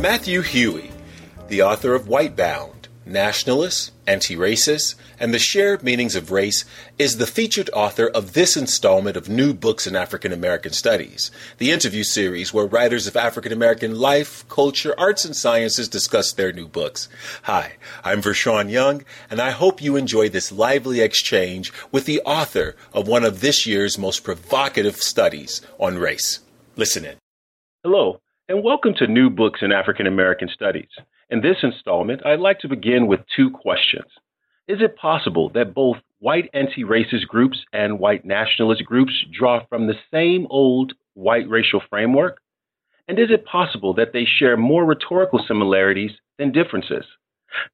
Matthew Hughey, the author of Whitebound, Nationalist, Anti Racist, and the Shared Meanings of Race, is the featured author of this installment of New Books in African American Studies, the interview series where writers of African American life, culture, arts, and sciences discuss their new books. Hi, I'm Vershawn Young, and I hope you enjoy this lively exchange with the author of one of this year's most provocative studies on race. Listen in. Hello and welcome to New Books in African American Studies. In this installment, I'd like to begin with two questions. Is it possible that both white anti racist groups and white nationalist groups draw from the same old white racial framework? And is it possible that they share more rhetorical similarities than differences?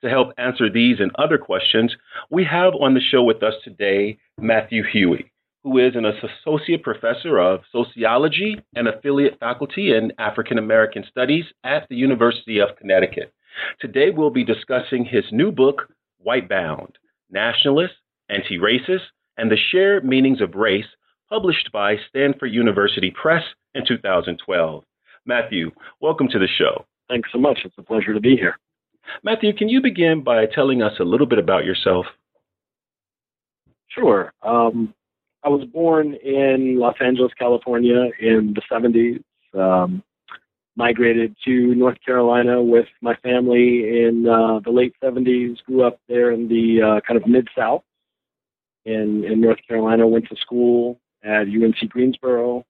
To help answer these and other questions, we have on the show with us today Matthew Hughey who is an associate professor of sociology and affiliate faculty in African American studies at the University of Connecticut. Today, we'll be discussing his new book, Whitebound Nationalists, Anti Racists, and the Shared Meanings of Race, published by Stanford University Press in 2012. Matthew, welcome to the show. Thanks so much. It's a pleasure to be here. Matthew, can you begin by telling us a little bit about yourself? Sure. Um, I was born in Los Angeles, California in the 70s. Um, migrated to North Carolina with my family in uh, the late 70s. Grew up there in the uh, kind of mid South in, in North Carolina. Went to school at UNC Greensboro.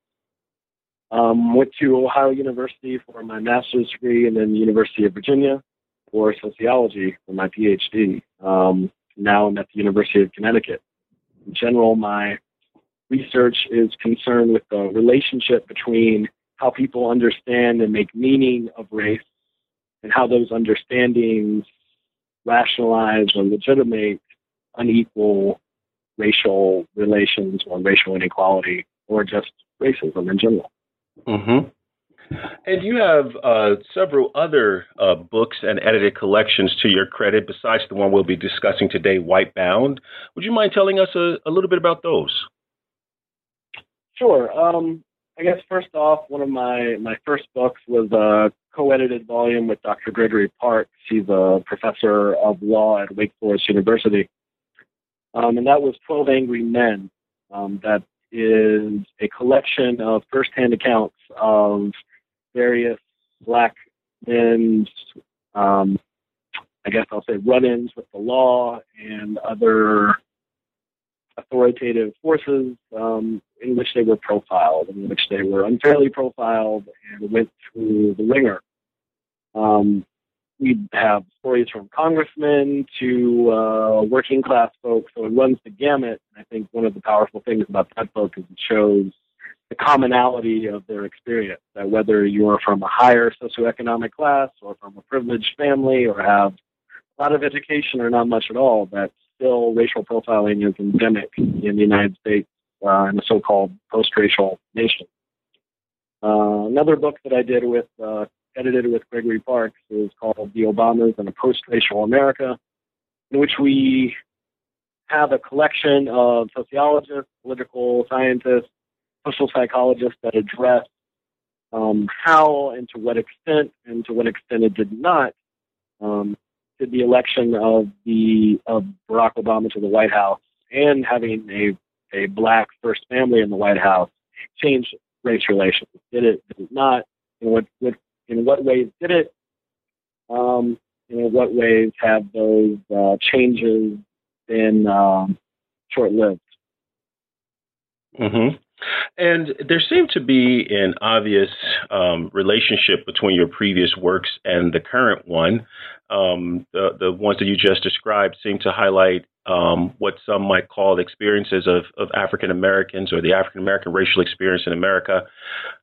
Um, went to Ohio University for my master's degree, and then the University of Virginia for sociology for my PhD. Um, now I'm at the University of Connecticut. In general, my research is concerned with the relationship between how people understand and make meaning of race and how those understandings rationalize or legitimate unequal racial relations or racial inequality or just racism in general. Mm-hmm. And you have uh, several other uh, books and edited collections to your credit besides the one we'll be discussing today, White Bound. Would you mind telling us a, a little bit about those? Sure. Um, I guess first off, one of my, my first books was a co-edited volume with Dr. Gregory Parks. He's a professor of law at Wake Forest University. Um, and that was 12 Angry Men. Um, that is a collection of firsthand accounts of various black men's, um, I guess I'll say, run-ins with the law and other authoritative forces um, in which they were profiled, in which they were unfairly profiled and went through the ringer. Um, we have stories from congressmen to uh, working class folks, so it runs the gamut. I think one of the powerful things about that book is it shows the commonality of their experience. That whether you're from a higher socioeconomic class or from a privileged family or have a lot of education or not much at all, that still racial profiling is endemic in the United States uh, in the so-called post-racial nation. Uh, another book that I did with, uh, edited with Gregory Parks is called The Obamas and a Post-Racial America, in which we have a collection of sociologists, political scientists, social psychologists that address um, how and to what extent and to what extent it did not um, to the election of the of Barack Obama to the White House and having a a black first family in the White House change race relations? Did it? Did it not? In what, what in what ways did it? Um, in what ways have those uh, changes been um, short lived? Mm-hmm. And there seemed to be an obvious um, relationship between your previous works and the current one. Um, the the ones that you just described seem to highlight um, what some might call the experiences of, of African Americans or the African American racial experience in America.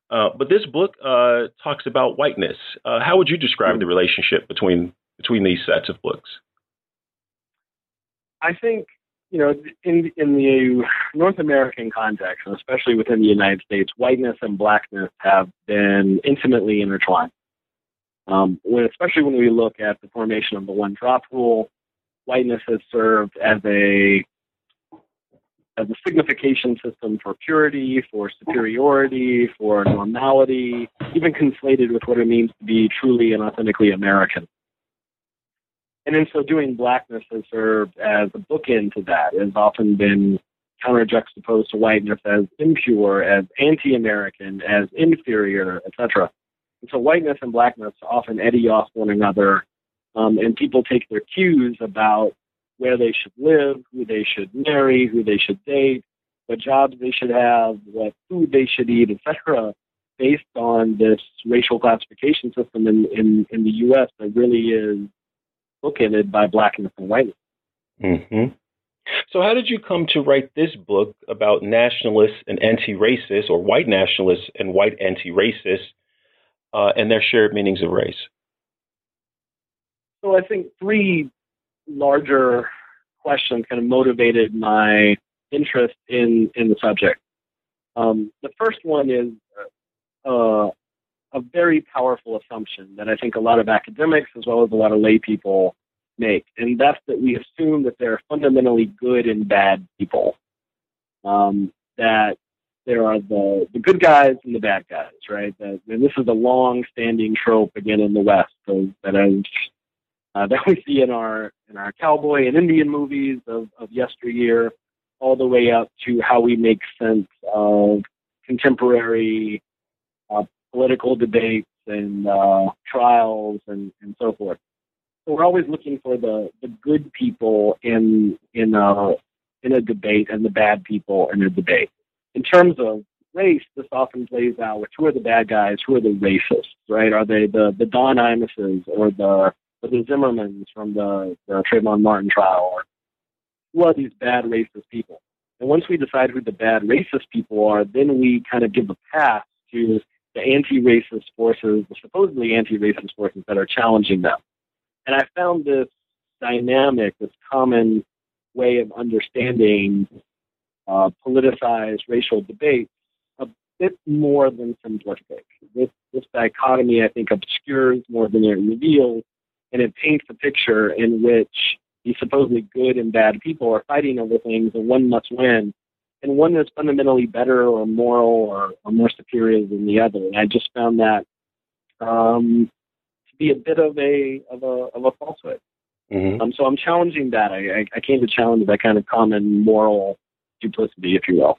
Uh, but this book uh, talks about whiteness. Uh, how would you describe the relationship between between these sets of books? I think you know, in in the North American context, and especially within the United States, whiteness and blackness have been intimately intertwined. Um, when, especially when we look at the formation of the one drop rule, whiteness has served as a as a signification system for purity, for superiority, for normality, even conflated with what it means to be truly and authentically American. And in so doing, blackness has served as a bookend to that. It has often been counter juxtaposed to whiteness as impure, as anti-American, as inferior, etc. And so whiteness and blackness often eddy off one another, um, and people take their cues about where they should live, who they should marry, who they should date, what jobs they should have, what food they should eat, etc., based on this racial classification system in, in, in the U.S. that really is bookended by blackness and whiteness. Mm-hmm. So, how did you come to write this book about nationalists and anti-racists, or white nationalists and white anti-racists, uh, and their shared meanings of race? So, I think three larger questions kind of motivated my interest in in the subject. Um, the first one is uh, a very powerful assumption that I think a lot of academics as well as a lot of lay people make, and that's that we assume that there are fundamentally good and bad people. Um, that there are the, the good guys and the bad guys, right? That, and this is a long-standing trope again in the West, so that uh, that we see in our in our cowboy and Indian movies of, of yesteryear, all the way up to how we make sense of contemporary uh, political debates and uh, trials and, and so forth. So we're always looking for the, the good people in in a in a debate and the bad people in a debate. In terms of race, this often plays out with who are the bad guys, who are the racists, right? Are they the the Don Imuses or the or the Zimmermans from the, the Trayvon Martin trial? Or who are these bad racist people? And once we decide who the bad racist people are, then we kind of give a pass to the anti-racist forces, the supposedly anti-racist forces that are challenging them. And I found this dynamic, this common way of understanding uh, politicized racial debates a bit more than simplistic. This, this dichotomy, I think, obscures more than it reveals, and it paints a picture in which these supposedly good and bad people are fighting over things, and one must win, and one that's fundamentally better or moral or, or more superior than the other. And I just found that um, to be a bit of a of a of a falsehood. Mm-hmm. Um, so I'm challenging that. I, I, I came to challenge that kind of common moral duplicity, if you will.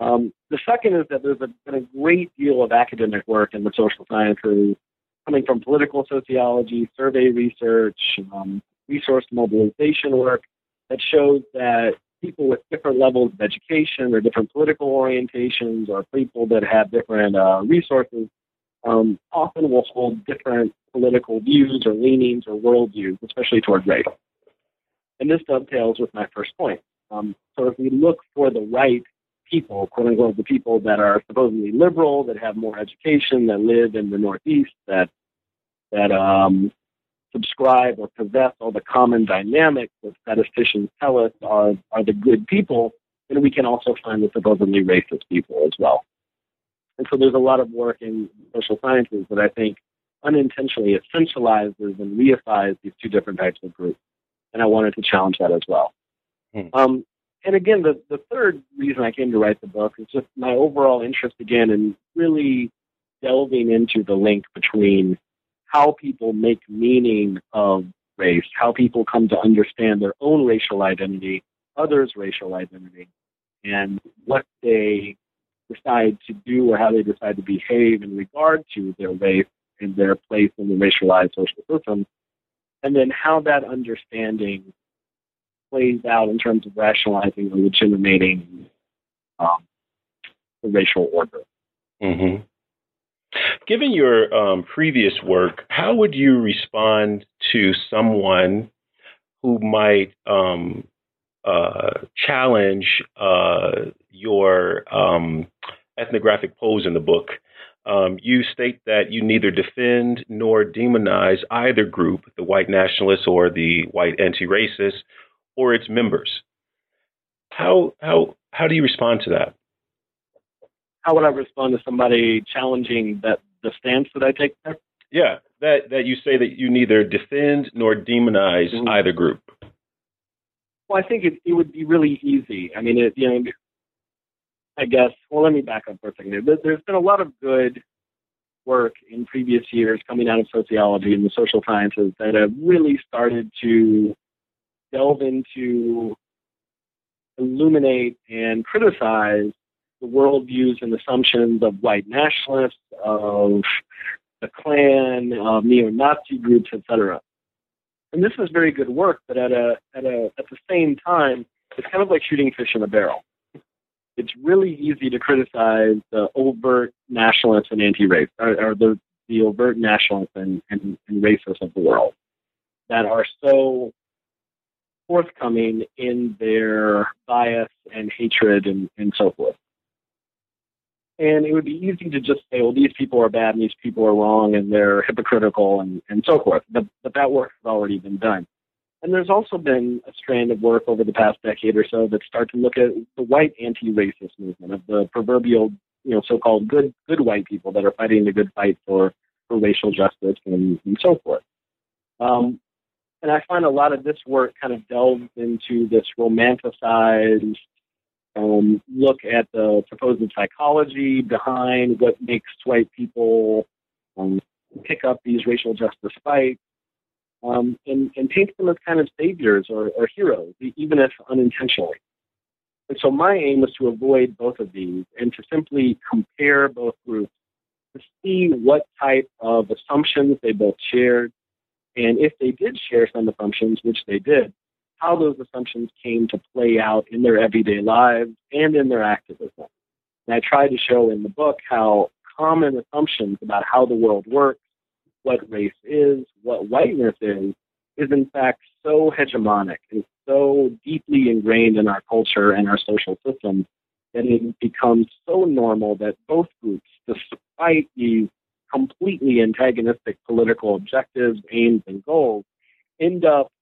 Um, the second is that there's a, been a great deal of academic work in the social sciences coming from political sociology, survey research, um, resource mobilization work that shows that people with different levels of education or different political orientations or people that have different uh, resources um, often will hold different political views or leanings or worldviews, especially towards race. And this dovetails with my first point. Um, so if we look for the right people, quote unquote, the people that are supposedly liberal, that have more education, that live in the Northeast, that that um, subscribe or possess all the common dynamics that statisticians tell us are are the good people, then we can also find the supposedly racist people as well. And so there's a lot of work in social sciences that I think unintentionally essentializes and reifies these two different types of groups. And I wanted to challenge that as well. Hmm. Um, and again, the, the third reason I came to write the book is just my overall interest again in really delving into the link between how people make meaning of race, how people come to understand their own racial identity, others' racial identity, and what they decide to do or how they decide to behave in regard to their race and their place in the racialized social system, and then how that understanding plays out in terms of rationalizing or legitimating um, the racial order. Mm-hmm. Given your um, previous work, how would you respond to someone who might um, uh, challenge uh, your um, ethnographic pose in the book. Um, you state that you neither defend nor demonize either group, the white nationalists or the white anti-racists, or its members. How how how do you respond to that? How would I respond to somebody challenging that the stance that I take there? Yeah, that that you say that you neither defend nor demonize mm-hmm. either group. Well, I think it, it would be really easy. I mean, it, you know, I guess. Well, let me back up for a second. There's been a lot of good work in previous years coming out of sociology and the social sciences that have really started to delve into, illuminate, and criticize the worldviews and assumptions of white nationalists, of the Klan, neo-Nazi groups, etc. And this is very good work, but at a at a at the same time, it's kind of like shooting fish in a barrel. It's really easy to criticize the overt nationalists and anti-race, or, or the the overt nationalists and, and, and racists of the world that are so forthcoming in their bias and hatred and, and so forth. And it would be easy to just say, well, these people are bad and these people are wrong and they're hypocritical and, and so forth. But, but that work has already been done. And there's also been a strand of work over the past decade or so that start to look at the white anti-racist movement of the proverbial, you know, so-called good good white people that are fighting the good fight for, for racial justice and, and so forth. Um, and I find a lot of this work kind of delves into this romanticized um, look at the supposed psychology behind what makes white people um, pick up these racial justice fights, um, and, and paint them as kind of saviors or, or heroes, even if unintentionally. And so my aim was to avoid both of these and to simply compare both groups to see what type of assumptions they both shared, and if they did share some assumptions, which they did, how those assumptions came to play out in their everyday lives and in their activism. And I tried to show in the book how common assumptions about how the world works, what race is, what whiteness is, is in fact so hegemonic and so deeply ingrained in our culture and our social system that it becomes so normal that both groups, despite these completely antagonistic political objectives, aims, and goals, end up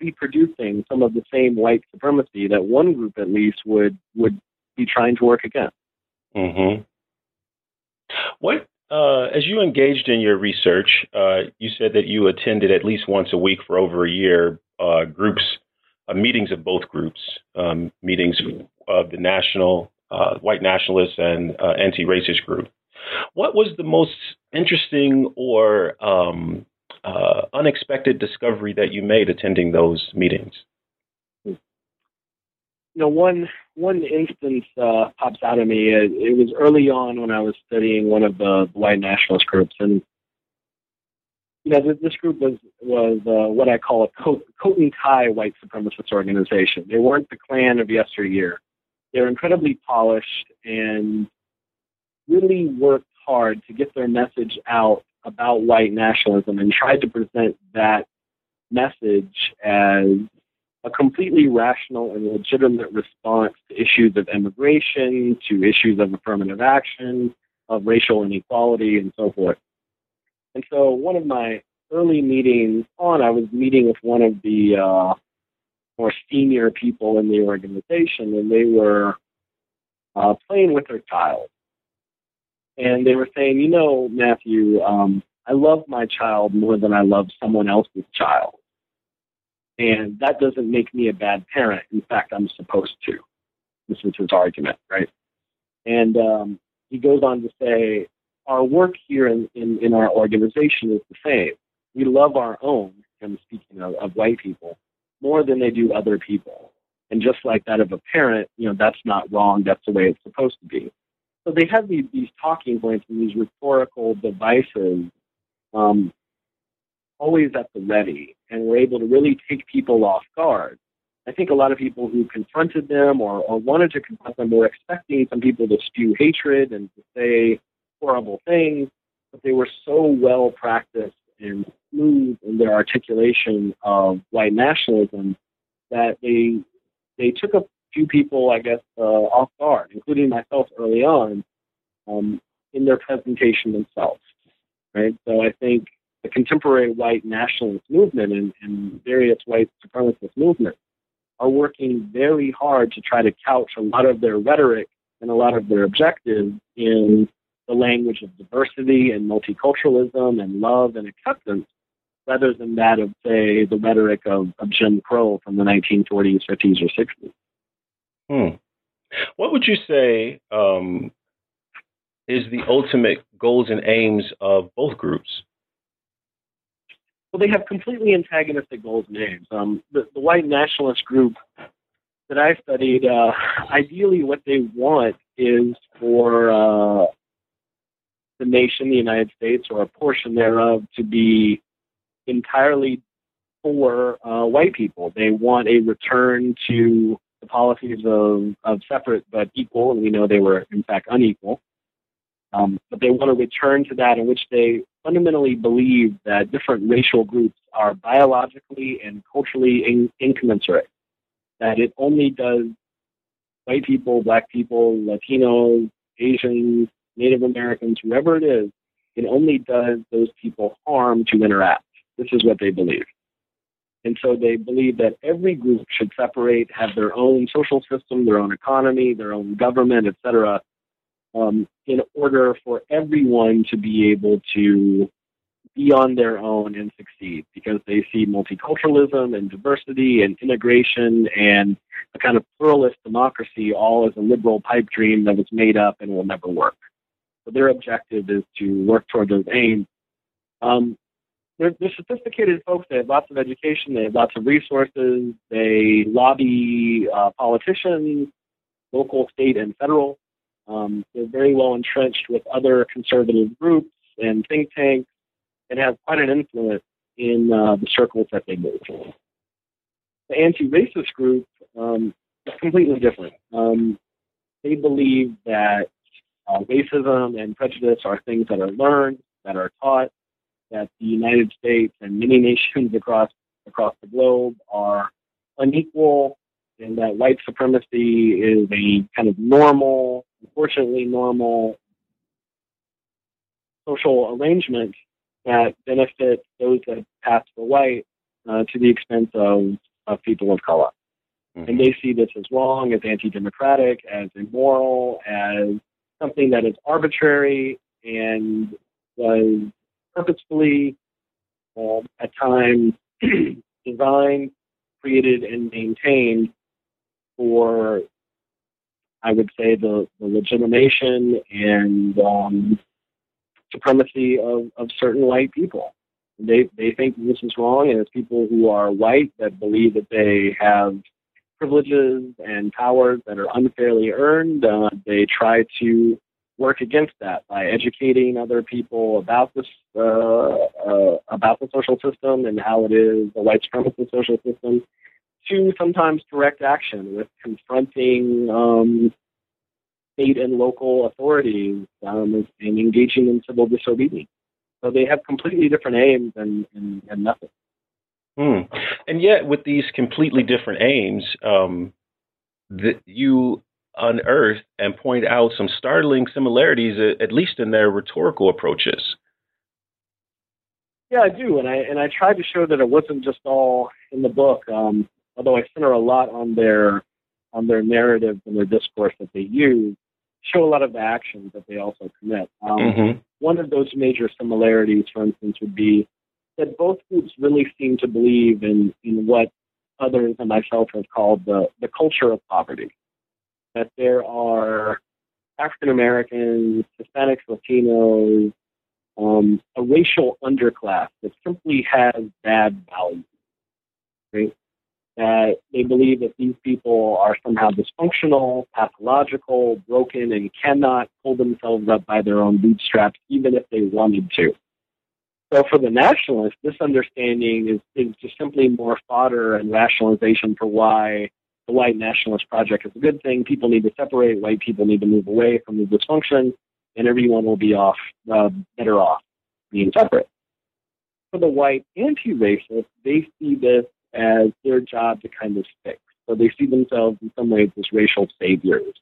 reproducing some of the same white supremacy that one group at least would would be trying to work against. Mm-hmm. What, uh, as you engaged in your research, uh, you said that you attended at least once a week for over a year uh, groups, uh, meetings of both groups, um, meetings of the national uh, white nationalists and uh, anti-racist group. What was the most interesting or um, uh, unexpected discovery that you made attending those meetings? You know, one one instance uh, pops out of me. It, it, was early on when I was studying one of the white nationalist groups, and you know, this, this group was was uh, what I call a coat, and tie white supremacist organization. They weren't the Klan of yesteryear. They're incredibly polished and really worked hard to get their message out about white nationalism and tried to present that message as a completely rational and legitimate response to issues of immigration, to issues of affirmative action, of racial inequality, and so forth. And so, one of my early meetings on, I was meeting with one of the uh, more senior people in the organization, and they were uh, playing with their child and they were saying, you know, Matthew, um, I love my child more than I love someone else's child. And that doesn't make me a bad parent. In fact, I'm supposed to. This is his argument, right? And um, he goes on to say, our work here in, in, in our organization is the same. We love our own, I'm speaking of, of white people, more than they do other people. And just like that of a parent, you know, that's not wrong. That's the way it's supposed to be. So they have these, these talking points and these rhetorical devices um, always at the ready, and were able to really take people off guard. I think a lot of people who confronted them or, or wanted to confront them were expecting some people to spew hatred and to say horrible things, but they were so well practiced and smooth in their articulation of white nationalism that they they took a few people, I guess, uh, off guard, including myself early on, um, in their presentation themselves. Right. So I think the contemporary white nationalist movement and, and various white supremacist movements are working very hard to try to couch a lot of their rhetoric and a lot of their objectives in the language of diversity and multiculturalism and love and acceptance, rather than that of, say, the rhetoric of, of Jim Crow from the 1940s, 50s, or 60s. Hmm. What would you say um, is the ultimate goals and aims of both groups? Well, they have completely antagonistic goals and aims. Um, the, the, white nationalist group that I studied, uh, ideally, what they want is for uh, the nation, the United States, or a portion thereof, to be entirely for uh, white people. They want a return to the policies of, of separate but equal, and we know they were, in fact, unequal. Um, but they want to return to that in which they fundamentally believe that different racial groups are biologically and culturally in, incommensurate. That it only does white people, black people, Latinos, Asians, Native Americans, whoever it is, it only does those people harm to interact. This is what they believe. And so they believe that every group should separate, have their own social system, their own economy, their own government, etc., um, in order for everyone to be able to be on their own and succeed because they see multiculturalism and diversity and integration and a kind of pluralist democracy all as a liberal pipe dream that was made up and will never work. So their objective is to work toward those aims. Um, they're, they're sophisticated folks. They have lots of education. They have lots of resources. They lobby uh, politicians, local, state, and federal. Um, they're very well entrenched with other conservative groups and think tanks and have quite an influence in uh, the circles that they move. The anti-racist group um, is completely different. Um, they believe that uh, racism and prejudice are things that are learned, that are taught, that the United States and many nations across across the globe are unequal, and that white supremacy is a kind of normal, unfortunately normal social arrangement that benefits those that pass for white uh, to the expense of, of people of color. Mm-hmm. And they see this as wrong, as anti-democratic, as immoral, as something that is arbitrary and was purposefully, uh, at times, designed, created, and maintained for, I would say, the, the legitimation and um, supremacy of, of certain white people. They they think this is wrong, and it's people who are white that believe that they have privileges and powers that are unfairly earned. Uh, they try to work against that by educating other people about this uh, uh, about the social system and how it is a white supremacist social system to sometimes direct action with confronting um, state and local authorities um, and engaging in civil disobedience. So they have completely different aims and, and, and methods. Hmm. And yet, with these completely different aims, um, that you unearth and point out some startling similarities, at least in their rhetorical approaches. Yeah, I do, and I and I tried to show that it wasn't just all in the book. Um, although I center a lot on their on their narrative and their discourse that they use, show a lot of the actions that they also commit. Um, mm-hmm. One of those major similarities, for instance, would be that both groups really seem to believe in in what others and myself have called the the culture of poverty that there are African Americans, Hispanics, Latinos, um, a racial underclass that simply has bad values. Right? That they believe that these people are somehow dysfunctional, pathological, broken, and cannot pull themselves up by their own bootstraps, even if they wanted to. So for the nationalists, this understanding is, is just simply more fodder and rationalization for why the white nationalist project is a good thing. People need to separate. White people need to move away from the dysfunction, and everyone will be off uh, better off being separate. For the white anti-racists, they see this as their job to kind of fix. So they see themselves in some ways as racial saviors,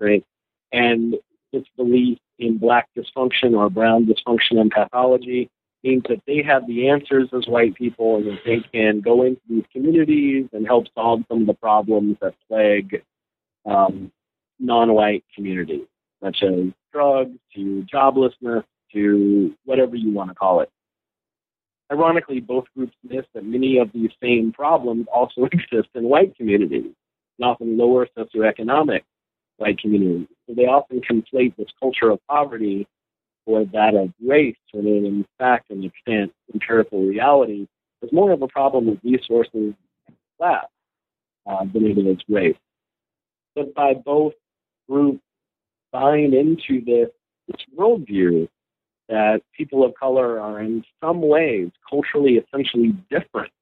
right? And this belief in black dysfunction or brown dysfunction and pathology means that they have the answers as white people and that they can go into these communities and help solve some of the problems that plague um, non-white communities, such as drugs, to joblessness, to whatever you want to call it. ironically, both groups miss that many of these same problems also exist in white communities, and often lower socioeconomic white communities. So they often conflate this culture of poverty or that of race, when in fact and extent empirical reality, is more of a problem of resources class uh, than it is race. But by both groups buying into this, this worldview that people of color are in some ways culturally essentially different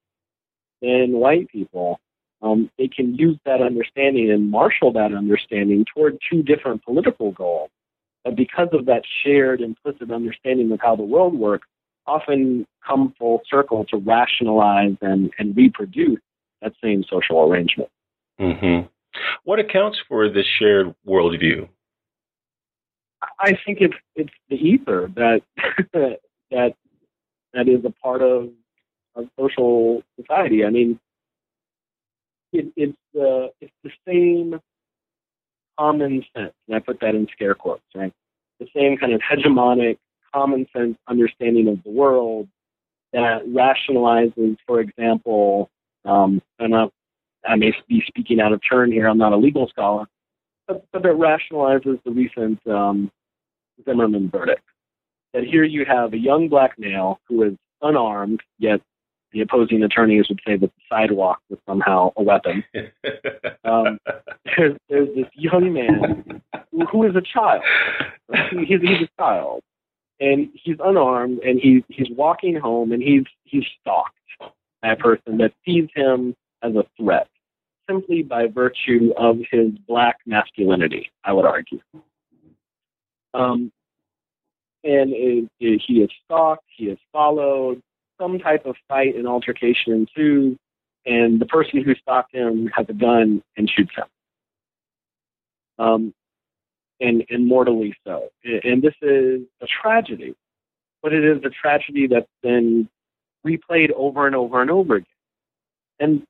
than white people, um, they can use that understanding and marshal that understanding toward two different political goals. But because of that shared implicit understanding of how the world works, often come full circle to rationalize and, and reproduce that same social arrangement. Mm-hmm. What accounts for this shared worldview? I think it's it's the ether that that that is a part of, of social society. I mean, it, it's the it's the same common sense, and I put that in scare quotes, right? The same kind of hegemonic common sense understanding of the world that rationalizes, for example, um, and I, I may be speaking out of turn here. I'm not a legal scholar, but, but that rationalizes the recent um, Zimmerman verdict. That here you have a young black male who is unarmed, yet the opposing attorneys would say that the sidewalk was somehow a weapon. Um, there's, there's this young man who, who is a child. He's, he's a child, and he's unarmed, and he's he's walking home, and he's he's stalked by a person that sees him as a threat, simply by virtue of his black masculinity. I would argue. Um, and it, it, he is stalked, he is followed, some type of fight and altercation ensues, and the person who stalked him has a gun and shoots him. Um, and, and mortally so. And this is a tragedy, but it is a tragedy that's been replayed over and over and over again. And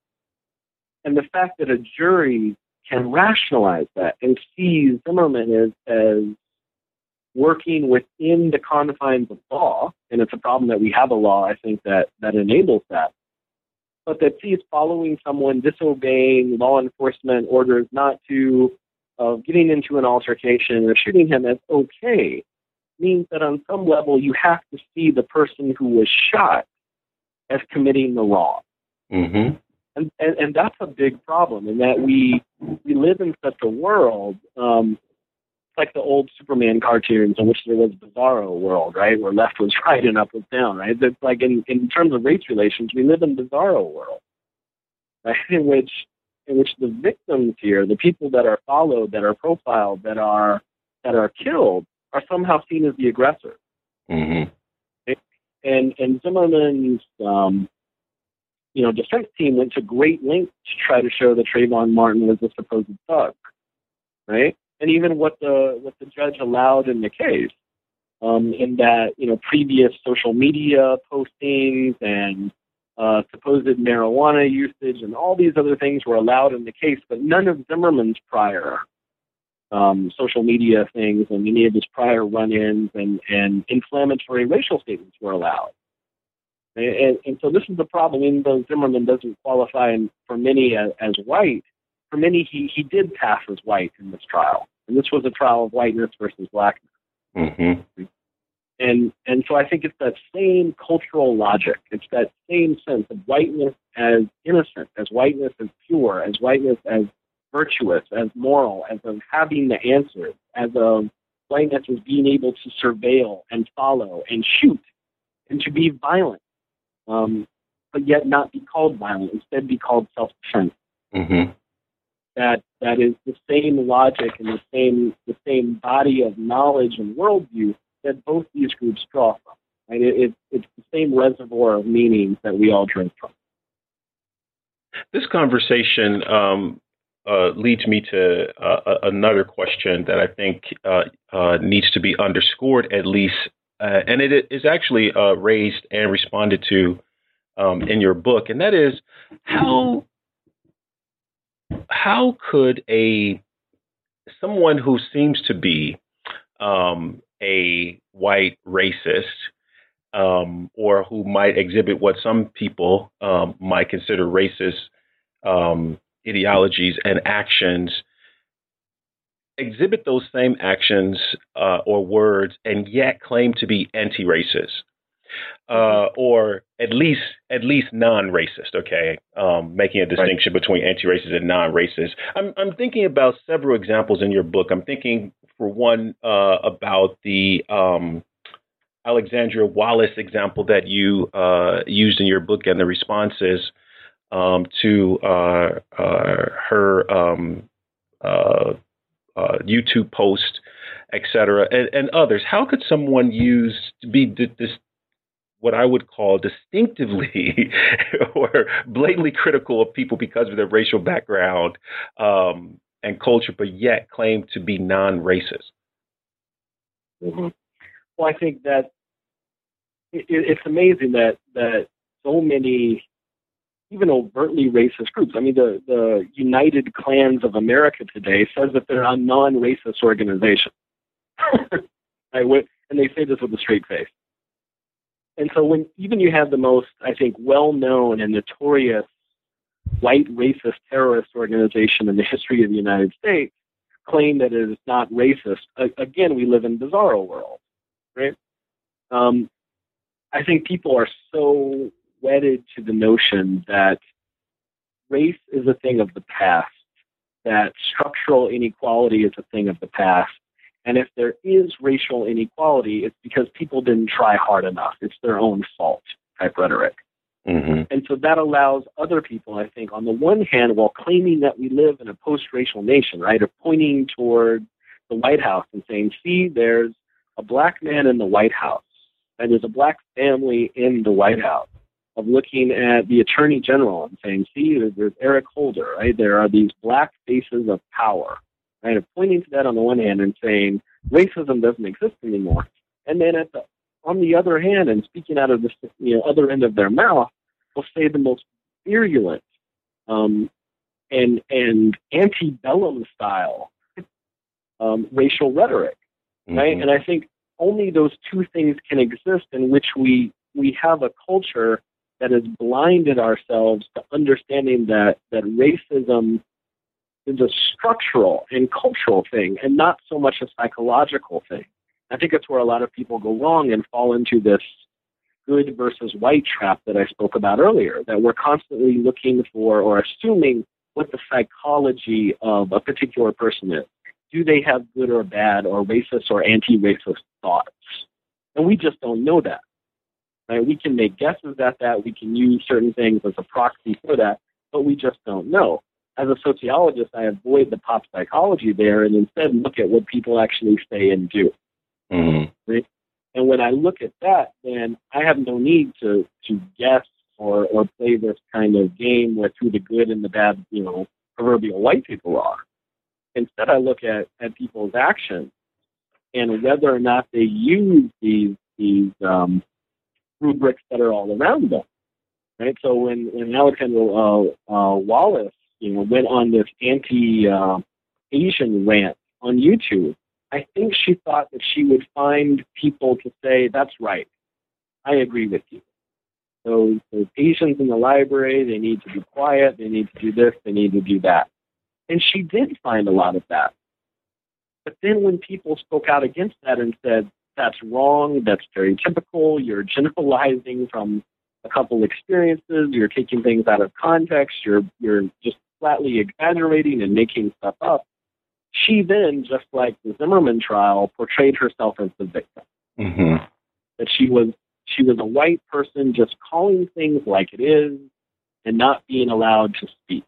and the fact that a jury can rationalize that and see Zimmerman as, as working within the confines of law, and it's a problem that we have a law, I think, that, that enables that, but that sees following someone disobeying law enforcement orders not to, of uh, getting into an altercation or shooting him as okay, means that on some level you have to see the person who was shot as committing the wrong. Mm-hmm. And, and, and that's a big problem in that we we live in such a world um, like the old Superman cartoons in which there was Bizarro world, right, where left was right and up was down, right? It's like in in terms of race relations, we live in Bizarro world, right, in which in which the victims here, the people that are followed, that are profiled, that are that are killed, are somehow seen as the aggressor. Mm-hmm. And and Zimmerman's um, you know defense team went to great lengths to try to show that Trayvon Martin was a supposed thug, right? And even what the what the judge allowed in the case, um, in that you know previous social media postings and uh, supposed marijuana usage and all these other things were allowed in the case, but none of Zimmerman's prior um, social media things and any of his prior run-ins and, and inflammatory racial statements were allowed. And, and, so this is the problem. Even though Zimmerman doesn't qualify for many as, as white, for many he, he did pass as white in this trial. And this was a trial of whiteness versus blackness. Mm-hmm. And and so I think it's that same cultural logic. It's that same sense of whiteness as innocent, as whiteness as pure, as whiteness as virtuous, as moral, as of having the answers, as of whiteness as being able to surveil and follow and shoot and to be violent, um, but yet not be called violent, instead be called self-defense. Mm-hmm that that is the same logic and the same the same body of knowledge and worldview that both these groups draw from. Right? It, it, it's the same reservoir of meanings that we all drink from. This conversation um, uh, leads me to uh, another question that I think uh, uh needs to be underscored at least, uh, and it is actually uh, raised and responded to um, in your book, and that is how how could a someone who seems to be um, a white racist um, or who might exhibit what some people um, might consider racist um, ideologies and actions exhibit those same actions uh, or words and yet claim to be anti-racist uh, or at least at least non-racist. Okay, um, making a distinction right. between anti-racist and non-racist. I'm I'm thinking about several examples in your book. I'm thinking for one uh, about the um, Alexandria Wallace example that you uh, used in your book and the responses um, to uh, uh, her um, uh, uh, YouTube post, etc., and, and, others. How could someone use to be this what I would call distinctively or blatantly critical of people because of their racial background um, and culture, but yet claim to be non-racist? Mm-hmm. Well, I think that it, it's amazing that that so many even overtly racist groups. I mean, the, the United Klans of America today says that they're a non-racist organization. right? And they say this with a straight face. And so when even you have the most, I think, well-known and notorious white racist terrorist organization in the history of the United States claim that it is not racist, again, we live in a bizarro world, right? Um, I think people are so wedded to the notion that race is a thing of the past, that structural inequality is a thing of the past. And if there is racial inequality, it's because people didn't try hard enough. It's their own fault type rhetoric. Mm-hmm. And so that allows other people, I think, on the one hand, while claiming that we live in a post racial nation, right, of pointing toward the White House and saying, see, there's a black man in the White House, and there's a black family in the White House of looking at the attorney general and saying, see, there's Eric Holder, right? There are these black faces of power, right? Of pointing to that on the one hand and saying racism doesn't exist anymore. And then at the, on the other hand, and speaking out of the you know, other end of their mouth, will say the most virulent um, and, and antebellum style um, racial rhetoric, right? Mm-hmm. And I think only those two things can exist in which we we have a culture that has blinded ourselves to understanding that, that racism is a structural and cultural thing and not so much a psychological thing. I think it's where a lot of people go wrong and fall into this good versus white trap that I spoke about earlier, that we're constantly looking for or assuming what the psychology of a particular person is. Do they have good or bad or racist or anti racist thoughts? And we just don't know that. Right? We can make guesses at that. We can use certain things as a proxy for that, but we just don't know. As a sociologist, I avoid the pop psychology there and instead look at what people actually say and do. Mm-hmm. Right? And when I look at that, then I have no need to to guess or or play this kind of game with who the good and the bad, you know, proverbial white people are. Instead, I look at at people's actions and whether or not they use these these um, rubrics that are all around them. Right. So when when Alexandra uh, uh, Wallace, you know, went on this anti-Asian uh, rant on YouTube, I think she thought that she would find people to say, "That's right, I agree with you." So, so Asians in the library, they need to be quiet, they need to do this, they need to do that. And she did find a lot of that. But then when people spoke out against that and said, that's wrong. That's very typical. You're generalizing from a couple experiences. You're taking things out of context. You're you're just flatly exaggerating and making stuff up. She then, just like the Zimmerman trial, portrayed herself as the victim. Mm-hmm. That she was she was a white person just calling things like it is and not being allowed to speak.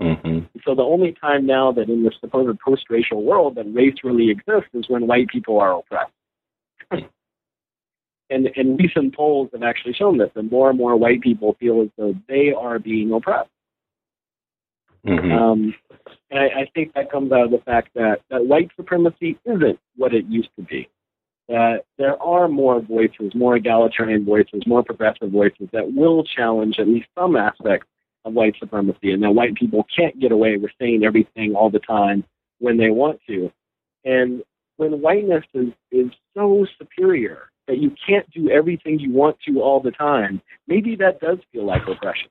Mm-hmm. So the only time now that in the supposed post-racial world that race really exists is when white people are oppressed and, and recent polls have actually shown this, that more and more white people feel as though they are being oppressed. Mm-hmm. Um, and I, I think that comes out of the fact that, that white supremacy isn't what it used to be. That there are more voices, more egalitarian voices, more progressive voices that will challenge at least some aspects of white supremacy, and that white people can't get away with saying everything all the time when they want to. And when whiteness is, is so superior that you can't do everything you want to all the time, maybe that does feel like oppression.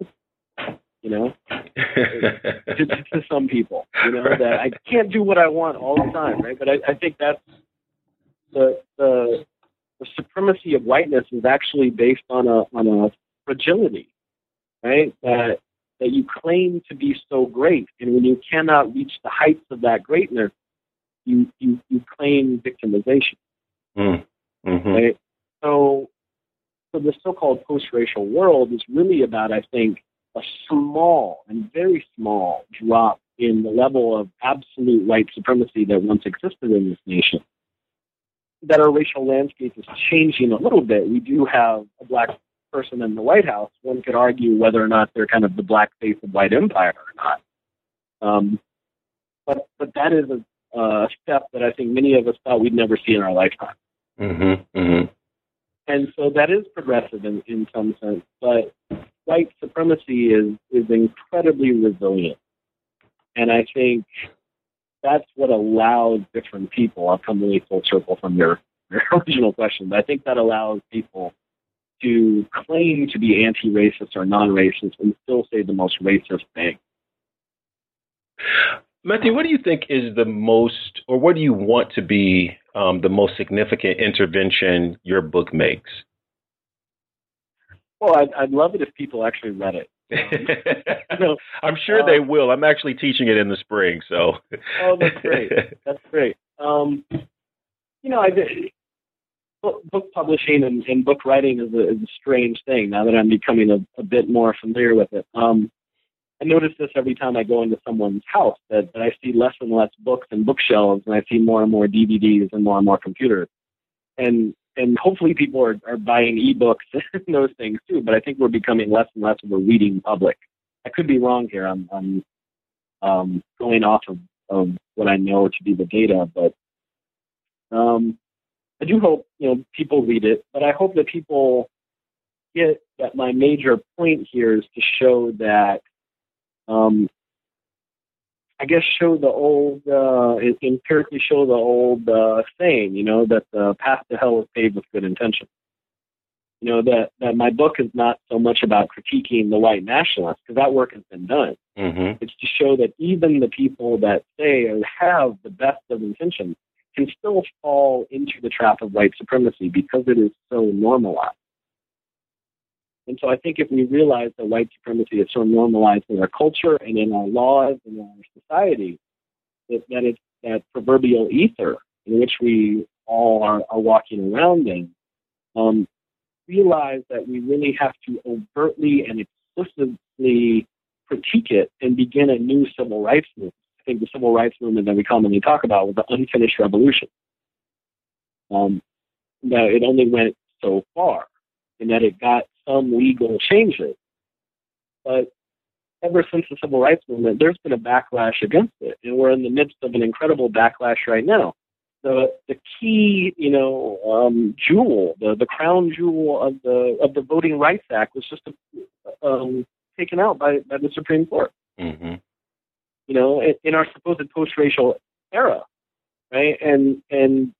you know, to, to, some people, you know, that I can't do what I want all the time, right? But I, I think that's the, the the supremacy of whiteness is actually based on a on a fragility, right? That that you claim to be so great, and when you cannot reach the heights of that greatness, you you, you claim victimization. Mm. Mm-hmm. Right? So, so the so-called post-racial world is really about, I think, a small and very small drop in the level of absolute white supremacy that once existed in this nation. That our racial landscape is changing a little bit. We do have a black person in the White House. One could argue whether or not they're kind of the black face of white empire or not. Um, but but that is a, a step that I think many of us thought we'd never see in our lifetime. Mm-hmm, mm-hmm. And so that is progressive in, in some sense, but white supremacy is, is incredibly resilient. And I think that's what allows different people, I'll come really full circle from your, your original question, but I think that allows people to claim to be anti racist or non racist and still say the most racist thing. Matthew, what do you think is the most, or what do you want to be um, the most significant intervention your book makes? Well, I'd, I'd love it if people actually read it. You know, I'm sure they um, will. I'm actually teaching it in the spring, so. oh, that's great. That's great. Um, you know, I book, publishing and, and, book writing is a, is a, strange thing. Now that I'm becoming a, a bit more familiar with it, um, I notice this every time I go into someone's house that, that I see less and less books and bookshelves, and I see more and more DVDs and more and more computers. And and hopefully people are, are buying ebooks and those things too. But I think we're becoming less and less of a reading public. I could be wrong here. I'm, I'm um, going off of, of what I know to be the data, but um, I do hope you know people read it. But I hope that people get that my major point here is to show that um, I guess show the old uh, empirically show the old uh, saying, you know, that the path to hell is paved with good intention. You know that that my book is not so much about critiquing the white nationalists because that work has been done. Mm-hmm. It's to show that even the people that say or have the best of intentions can still fall into the trap of white supremacy because it is so normalized. And so I think if we realize that white supremacy is so normalized in our culture and in our laws and in our society, that, that it's that proverbial ether in which we all are, are walking around in, um, realize that we really have to overtly and explicitly critique it and begin a new civil rights movement. I think the civil rights movement that we commonly talk about was the unfinished revolution. Um, that it only went so far, and that it got some legal changes. But ever since the civil rights movement, there's been a backlash against it, and we're in the midst of an incredible backlash right now. The the key, you know, um, jewel, the the crown jewel of the of the Voting Rights Act was just um, taken out by by the Supreme Court. Mm-hmm. You know, in, in our supposed post-racial era, right? And and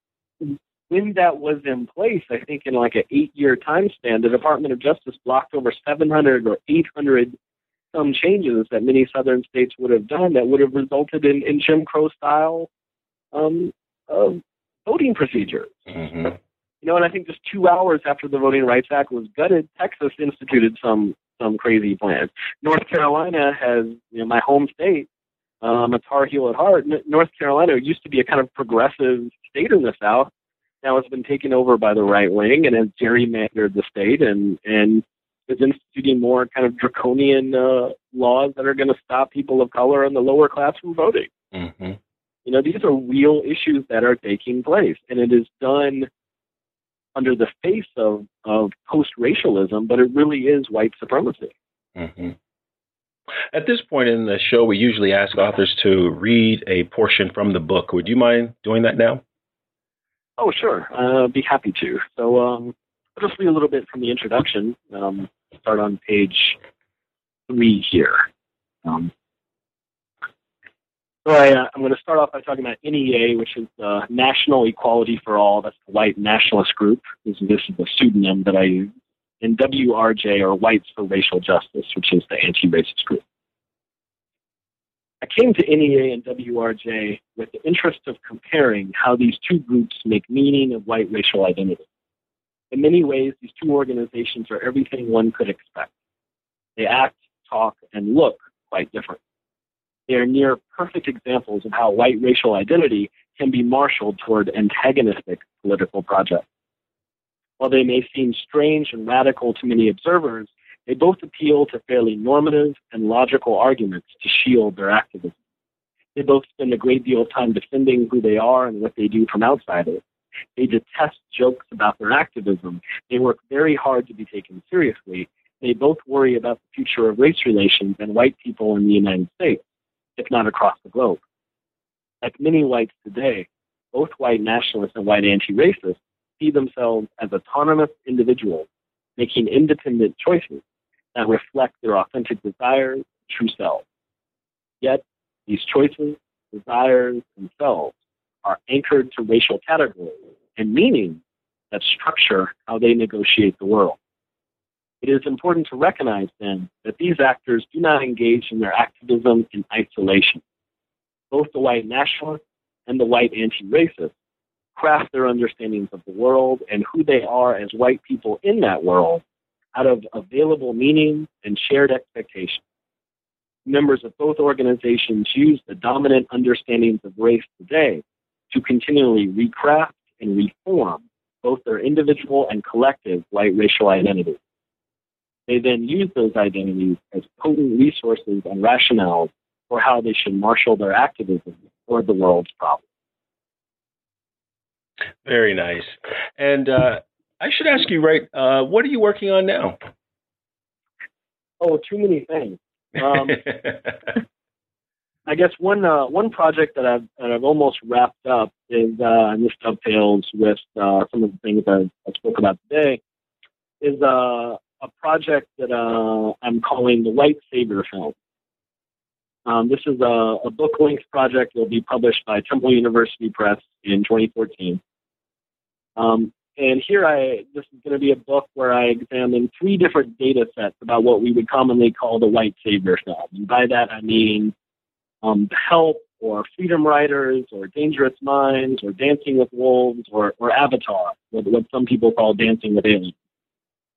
when that was in place, I think in like an eight year time span, the Department of Justice blocked over 700 or 800 some changes that many southern states would have done that would have resulted in, in Jim Crow style um, uh, voting procedures. Mm-hmm. You know, and I think just two hours after the Voting Rights Act was gutted, Texas instituted some some crazy plan. North Carolina has, you know, my home state, um, a Tar Heel at heart. North Carolina used to be a kind of progressive state in the South now has been taken over by the right wing and has gerrymandered the state and and is instituting more kind of draconian uh, laws that are going to stop people of color and the lower class from voting. Mm-hmm. You know, these are real issues that are taking place, and it is done under the face of, of post racialism, but it really is white supremacy. Mm-hmm. At this point in the show, we usually ask authors to read a portion from the book. Would you mind doing that now? Oh, sure. Uh, be happy to. So um, I'll just read a little bit from the introduction. Um, start on page three here. Um, So I, uh, I'm going to start off by talking about NEA, which is uh, National Equality for All. That's the white nationalist group. This, this is the pseudonym that I use. And WRJ, or Whites for Racial Justice, which is the anti-racist group. I came to NEA and WRJ with the interest of comparing how these two groups make meaning of white racial identity. In many ways, these two organizations are everything one could expect. They act, talk, and look quite different. They are near perfect examples of how white racial identity can be marshaled toward antagonistic political projects. While they may seem strange and radical to many observers, they both appeal to fairly normative and logical arguments to shield their activism. They both spend a great deal of time defending who they are and what they do from outsiders. They detest jokes about their activism. They work very hard to be taken seriously. They both worry about the future of race relations and white people in the United States if not across the globe. Like many whites today, both white nationalists and white anti racists see themselves as autonomous individuals making independent choices that reflect their authentic desires, true selves. Yet, these choices, desires, and selves are anchored to racial categories and meanings that structure how they negotiate the world. It is important to recognize then that these actors do not engage in their activism in isolation. Both the white nationalists and the white anti racists craft their understandings of the world and who they are as white people in that world out of available meaning and shared expectations. Members of both organizations use the dominant understandings of race today to continually recraft and reform both their individual and collective white racial identities. They then use those identities as potent resources and rationales for how they should marshal their activism toward the world's problems. Very nice. And uh, I should ask you, right, uh, what are you working on now? Oh, too many things. Um, I guess one uh, one project that I've that I've almost wrapped up is, uh, and this dovetails with uh, some of the things I, I spoke about today, is uh, a project that uh, I'm calling the White Savior Film. Um, this is a, a book length project that will be published by Temple University Press in 2014. Um, and here I, this is going to be a book where I examine three different data sets about what we would commonly call the white savior film. And by that I mean um, The Help, or Freedom Writers, or Dangerous Minds, or Dancing with Wolves, or, or Avatar, what, what some people call Dancing with Aliens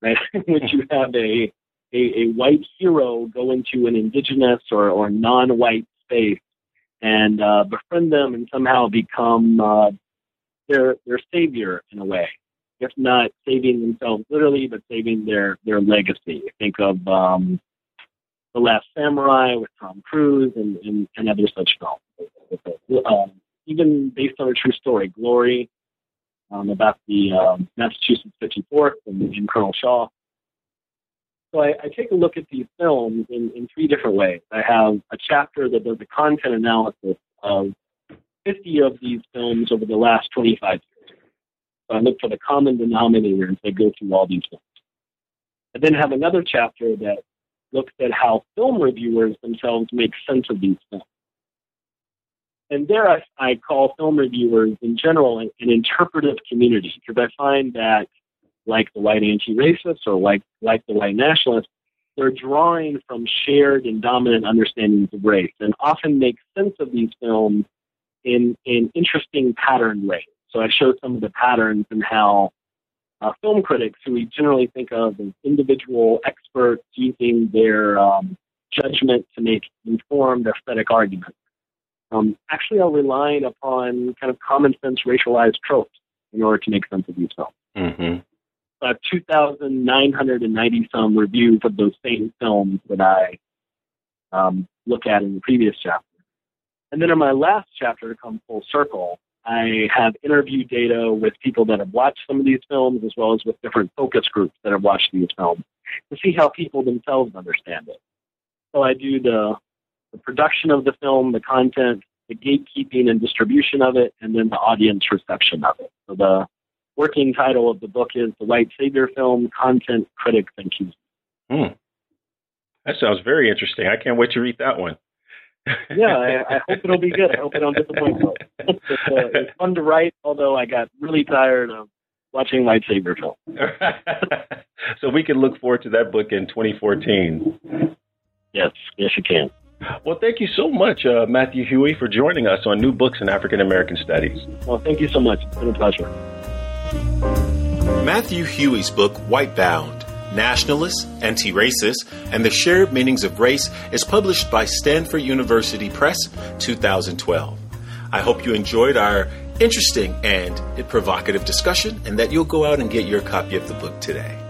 right? which you have a, a, a white hero go into an indigenous or, or non-white space and uh, befriend them and somehow become uh, their their savior in a way, if not saving themselves literally, but saving their their legacy. Think of um, the Last Samurai with Tom Cruise and, and, and other such films. Um, even based on a true story, Glory um, about the um, Massachusetts 54th and, and Colonel Shaw. So I, I, take a look at these films in, in three different ways. I have a chapter that does a content analysis of 50 of these films over the last 25 years. So I look for the common denominators that go through all these films. I then have another chapter that looks at how film reviewers themselves make sense of these films and there I, I call film reviewers in general an, an interpretive community because I find that, like the white anti-racists or like like the white nationalists, they're drawing from shared and dominant understandings of race and often make sense of these films in in interesting pattern ways. So I show some of the patterns and how uh, film critics, who we generally think of as individual experts using their um, judgment to make informed aesthetic arguments, um, actually are relying upon kind of common sense racialized tropes in order to make sense of these films. Mm-hmm. Uh, 2,990 some reviews of those same films that I um, look at in the previous chapter. And then in my last chapter, to come full circle, I have interview data with people that have watched some of these films as well as with different focus groups that have watched these films to see how people themselves understand it. So I do the the production of the film, the content, the gatekeeping and distribution of it, and then the audience reception of it. So the working title of the book is The White Savior Film Content Critics and Cues. Hmm. That sounds very interesting. I can't wait to read that one. Yeah, I, I, hope it'll be good. I hope I don't disappoint folks. it's, uh, it's fun to write, although I got really tired of watching white savior film. so we can look forward to that book in 2014. Yes, yes, you can. Well, thank you so much, uh, Matthew Hughey, for joining us on New Books in African American Studies. Well, thank you so much. It's been a pleasure. Matthew Hughey's book, Whitebound Nationalists, Anti Racists, and the Shared Meanings of Race is published by Stanford University Press 2012. I hope you enjoyed our interesting and provocative discussion and that you'll go out and get your copy of the book today.